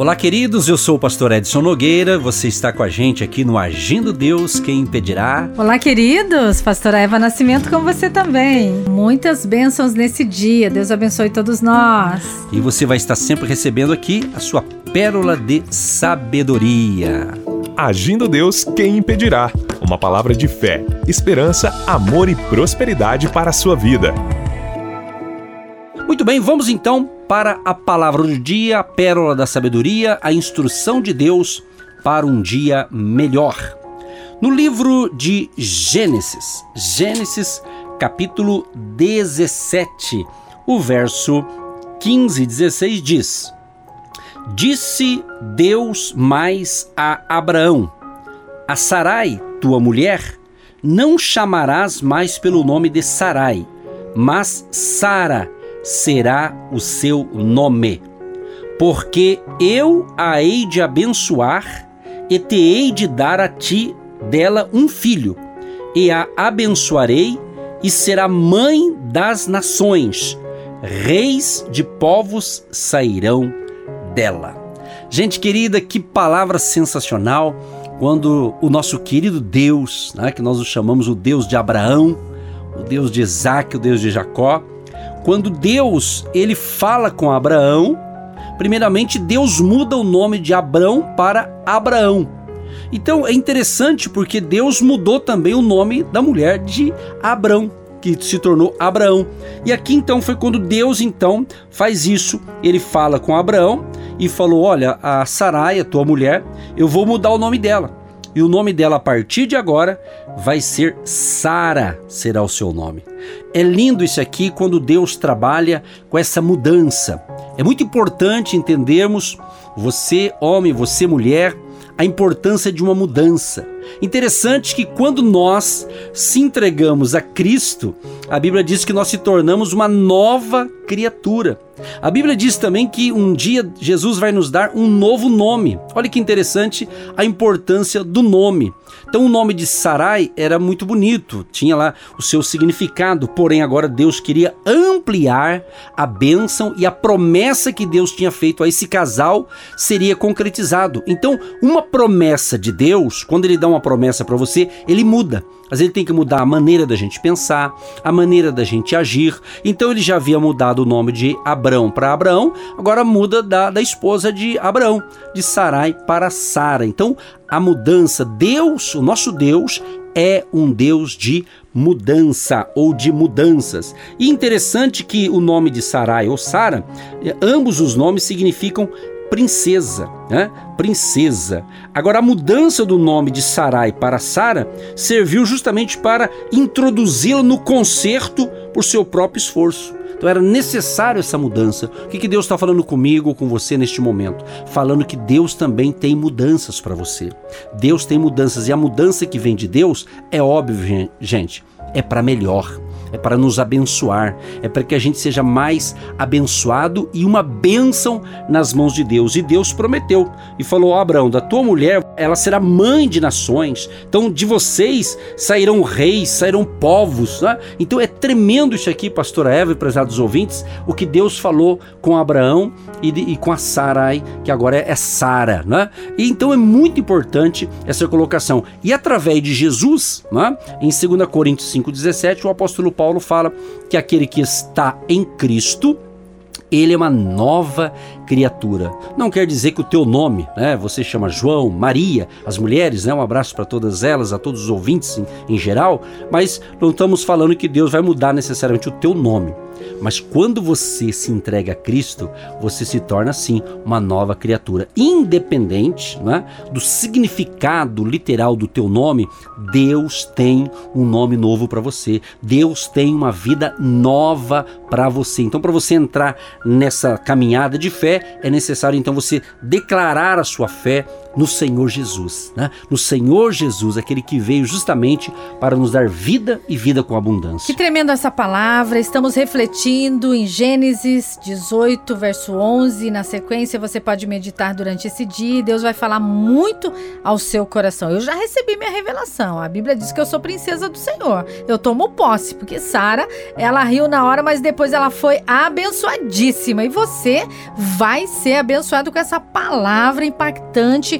Olá, queridos. Eu sou o pastor Edson Nogueira. Você está com a gente aqui no Agindo Deus, quem impedirá? Olá, queridos. Pastora Eva Nascimento com você também. Muitas bênçãos nesse dia. Deus abençoe todos nós. E você vai estar sempre recebendo aqui a sua pérola de sabedoria. Agindo Deus, quem impedirá? Uma palavra de fé, esperança, amor e prosperidade para a sua vida. Muito bem, vamos então para a palavra do dia, a pérola da sabedoria, a instrução de Deus para um dia melhor. No livro de Gênesis, Gênesis capítulo 17, o verso 15 e 16 diz: Disse Deus mais a Abraão: A Sarai, tua mulher, não chamarás mais pelo nome de Sarai, mas Sara será o seu nome. Porque eu a hei de abençoar e te hei de dar a ti dela um filho, e a abençoarei e será mãe das nações. Reis de povos sairão dela. Gente querida, que palavra sensacional quando o nosso querido Deus, né, que nós o chamamos o Deus de Abraão, o Deus de Isaac, o Deus de Jacó, quando Deus ele fala com Abraão, primeiramente Deus muda o nome de Abrão para Abraão. Então é interessante porque Deus mudou também o nome da mulher de Abrão, que se tornou Abraão. E aqui então foi quando Deus então faz isso. Ele fala com Abraão e falou: "Olha, a Sarai, a tua mulher, eu vou mudar o nome dela. E o nome dela a partir de agora vai ser Sara, será o seu nome. É lindo isso aqui quando Deus trabalha com essa mudança. É muito importante entendermos, você homem, você mulher, a importância de uma mudança. Interessante que quando nós se entregamos a Cristo, a Bíblia diz que nós se tornamos uma nova. A Bíblia diz também que um dia Jesus vai nos dar um novo nome. Olha que interessante a importância do nome. Então o nome de Sarai era muito bonito, tinha lá o seu significado, porém agora Deus queria ampliar a bênção e a promessa que Deus tinha feito a esse casal seria concretizado. Então, uma promessa de Deus, quando ele dá uma promessa para você, ele muda. Mas ele tem que mudar a maneira da gente pensar, a maneira da gente agir. Então ele já havia mudado o nome de Abrão para Abraão, agora muda da, da esposa de Abraão, de Sarai para Sara. Então a mudança, Deus, o nosso Deus, é um Deus de mudança ou de mudanças. E interessante que o nome de Sarai ou Sara, ambos os nomes significam princesa, né? Princesa. Agora a mudança do nome de Sarai para Sara serviu justamente para introduzi-la no concerto por seu próprio esforço. Então era necessário essa mudança. O que, que Deus está falando comigo, com você neste momento? Falando que Deus também tem mudanças para você. Deus tem mudanças e a mudança que vem de Deus é óbvio, gente, é para melhor é para nos abençoar, é para que a gente seja mais abençoado e uma bênção nas mãos de Deus. E Deus prometeu e falou: Abraão, da tua mulher, ela será mãe de nações. Então, de vocês sairão reis, sairão povos. Né? Então, é tremendo isso aqui, pastora Eva e prezados ouvintes, o que Deus falou com Abraão e, e com a Sarai, que agora é, é Sara. Né? E então é muito importante essa colocação. E através de Jesus, né? em 2 Coríntios 5,17, o apóstolo Paulo fala que aquele que está em Cristo, ele é uma nova criatura. Não quer dizer que o teu nome, né, você chama João, Maria, as mulheres, né, um abraço para todas elas, a todos os ouvintes em, em geral, mas não estamos falando que Deus vai mudar necessariamente o teu nome. Mas quando você se entrega a Cristo, você se torna sim uma nova criatura. Independente né, do significado literal do teu nome, Deus tem um nome novo para você. Deus tem uma vida nova para você. Então, para você entrar nessa caminhada de fé, é necessário então você declarar a sua fé no Senhor Jesus, né? No Senhor Jesus, aquele que veio justamente para nos dar vida e vida com abundância. Que tremendo essa palavra. Estamos refletindo em Gênesis 18, verso 11. Na sequência, você pode meditar durante esse dia e Deus vai falar muito ao seu coração. Eu já recebi minha revelação. A Bíblia diz que eu sou princesa do Senhor. Eu tomo posse, porque Sara, ela riu na hora, mas depois ela foi abençoadíssima. E você vai ser abençoado com essa palavra impactante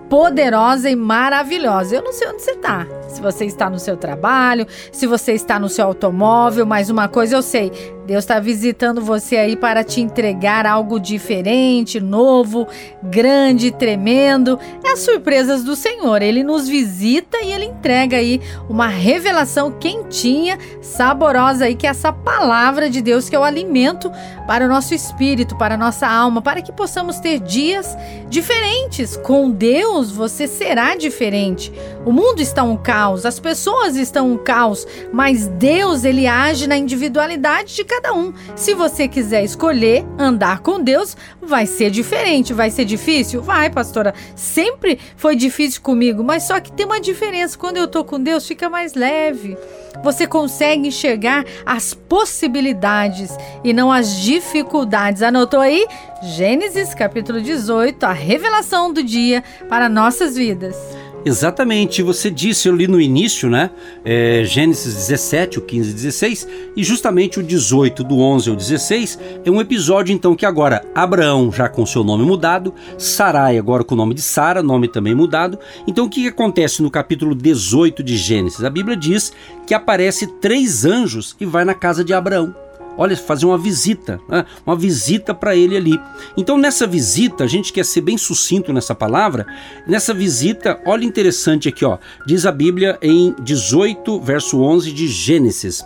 poderosa e maravilhosa. Eu não sei onde você está. Se você está no seu trabalho, se você está no seu automóvel, mas uma coisa eu sei: Deus está visitando você aí para te entregar algo diferente, novo, grande, tremendo. É as surpresas do Senhor. Ele nos visita e ele entrega aí uma revelação quentinha, saborosa aí, que é essa palavra de Deus que é o alimento para o nosso espírito, para a nossa alma, para que possamos ter dias diferentes com Deus Você será diferente. O mundo está um caos, as pessoas estão um caos, mas Deus ele age na individualidade de cada um. Se você quiser escolher andar com Deus, vai ser diferente, vai ser difícil? Vai, pastora. Sempre foi difícil comigo, mas só que tem uma diferença. Quando eu tô com Deus, fica mais leve. Você consegue enxergar as possibilidades e não as dificuldades. Anotou aí? Gênesis capítulo 18, a revelação do dia para nossas vidas. Exatamente, você disse, eu li no início, né? É, Gênesis 17, o 15 e 16, e justamente o 18, do 11 ao 16, é um episódio então que agora Abraão já com seu nome mudado, Sarai agora com o nome de Sara, nome também mudado. Então o que, acontece no capítulo 18 de Gênesis? A Bíblia diz que aparece três anjos e vai na casa de Abraão olha, fazer uma visita, né? uma visita para ele ali. Então, nessa visita, a gente quer ser bem sucinto nessa palavra. Nessa visita, olha interessante aqui, ó, diz a Bíblia em 18, verso 11 de Gênesis.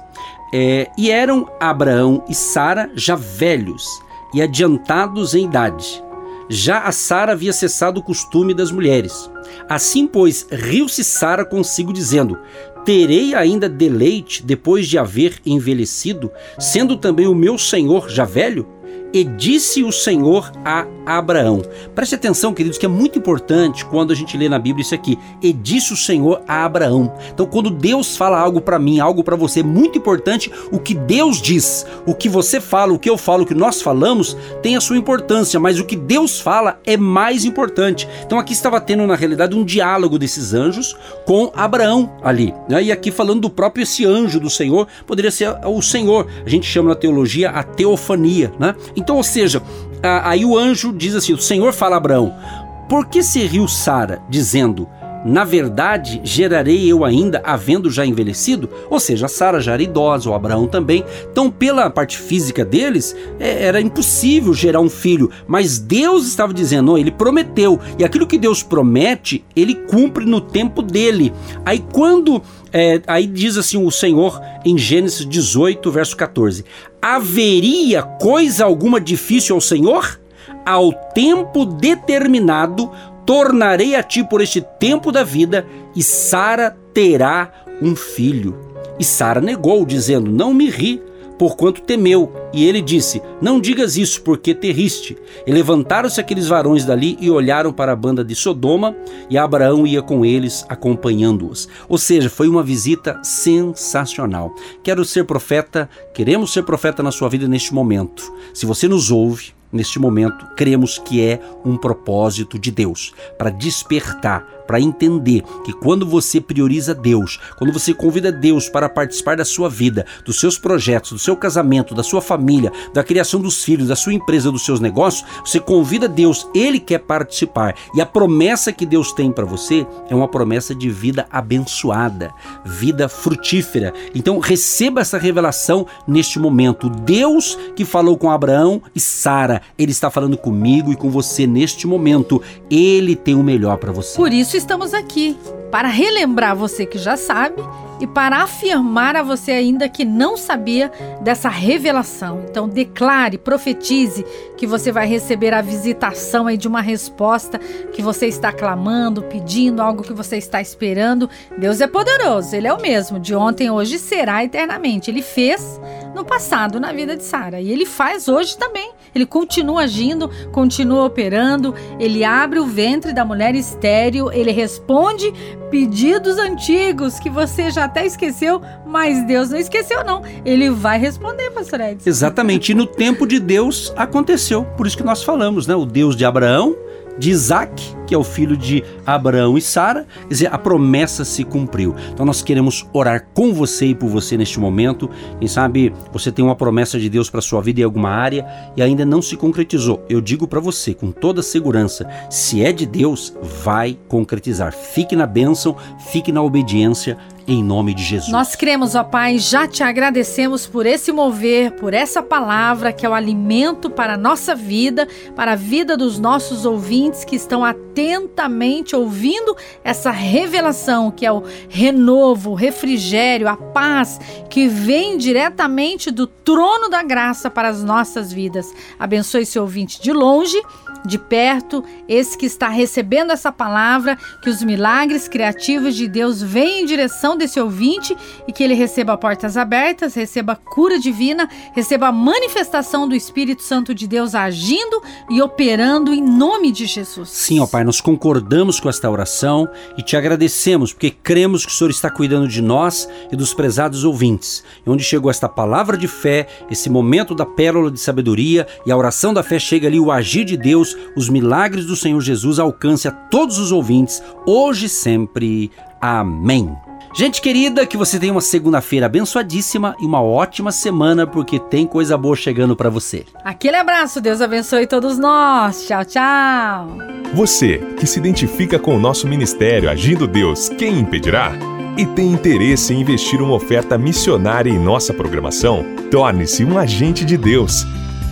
É, e eram Abraão e Sara já velhos e adiantados em idade. Já a Sara havia cessado o costume das mulheres. Assim, pois, riu-se Sara consigo, dizendo: Terei ainda deleite depois de haver envelhecido, sendo também o meu senhor já velho? E disse o Senhor a Abraão. Preste atenção, queridos, que é muito importante quando a gente lê na Bíblia isso aqui. E disse o Senhor a Abraão. Então, quando Deus fala algo para mim, algo para você, é muito importante o que Deus diz. O que você fala, o que eu falo, o que nós falamos, tem a sua importância, mas o que Deus fala é mais importante. Então, aqui estava tendo, na realidade, um diálogo desses anjos com Abraão ali. Né? E aqui falando do próprio esse anjo do Senhor, poderia ser o Senhor. A gente chama na teologia a teofania, né? Então, ou seja, aí o anjo diz assim: o Senhor fala a Abraão, por que se riu Sara, dizendo: na verdade, gerarei eu ainda, havendo já envelhecido? Ou seja, Sara já era idosa, o Abraão também. Então, pela parte física deles, é, era impossível gerar um filho. Mas Deus estava dizendo, não, ele prometeu. E aquilo que Deus promete, ele cumpre no tempo dele. Aí, quando é, aí diz assim o Senhor em Gênesis 18, verso 14: Haveria coisa alguma difícil ao Senhor? Ao tempo determinado, tornarei a ti por este tempo da vida, e Sara terá um filho. E Sara negou, dizendo: Não me ri porquanto temeu. E ele disse: Não digas isso, porque te riste. E levantaram-se aqueles varões dali e olharam para a banda de Sodoma, e Abraão ia com eles, acompanhando-os. Ou seja, foi uma visita sensacional. Quero ser profeta, queremos ser profeta na sua vida neste momento. Se você nos ouve, neste momento, cremos que é um propósito de Deus para despertar para entender que quando você prioriza Deus, quando você convida Deus para participar da sua vida, dos seus projetos, do seu casamento, da sua família, da criação dos filhos, da sua empresa, dos seus negócios, você convida Deus, ele quer participar. E a promessa que Deus tem para você é uma promessa de vida abençoada, vida frutífera. Então receba essa revelação neste momento. Deus que falou com Abraão e Sara, ele está falando comigo e com você neste momento. Ele tem o melhor para você. Por isso estamos aqui para relembrar você que já sabe e para afirmar a você ainda que não sabia dessa revelação. Então declare, profetize que você vai receber a visitação aí de uma resposta que você está clamando, pedindo, algo que você está esperando. Deus é poderoso, ele é o mesmo, de ontem, hoje será eternamente. Ele fez no passado, na vida de Sara. E ele faz hoje também. Ele continua agindo, continua operando, ele abre o ventre da mulher estéril, ele responde pedidos antigos que você já até esqueceu, mas Deus não esqueceu não. Ele vai responder, pastor Edson. Exatamente. E no tempo de Deus aconteceu. Por isso que nós falamos, né? O Deus de Abraão, de Isaac, que é o filho de Abraão e Sara, quer dizer, a promessa se cumpriu. Então nós queremos orar com você e por você neste momento. Quem sabe você tem uma promessa de Deus para sua vida em alguma área e ainda não se concretizou. Eu digo para você com toda segurança, se é de Deus, vai concretizar. Fique na bênção, fique na obediência em nome de Jesus. Nós cremos, ó Pai, já te agradecemos por esse mover, por essa palavra que é o alimento para a nossa vida, para a vida dos nossos ouvintes que estão atentamente ouvindo essa revelação que é o renovo, o refrigério, a paz que vem diretamente do trono da graça para as nossas vidas. Abençoe esse ouvinte de longe de perto, esse que está recebendo essa palavra, que os milagres criativos de Deus venham em direção desse ouvinte e que ele receba portas abertas, receba cura divina, receba a manifestação do Espírito Santo de Deus agindo e operando em nome de Jesus. Sim, ó Pai, nós concordamos com esta oração e te agradecemos porque cremos que o Senhor está cuidando de nós e dos prezados ouvintes. E onde chegou esta palavra de fé, esse momento da pérola de sabedoria e a oração da fé chega ali o agir de Deus os milagres do Senhor Jesus alcance a todos os ouvintes, hoje e sempre. Amém. Gente querida, que você tenha uma segunda-feira abençoadíssima e uma ótima semana, porque tem coisa boa chegando para você. Aquele abraço, Deus abençoe todos nós. Tchau, tchau. Você que se identifica com o nosso ministério Agindo Deus, quem impedirá? E tem interesse em investir uma oferta missionária em nossa programação? Torne-se um agente de Deus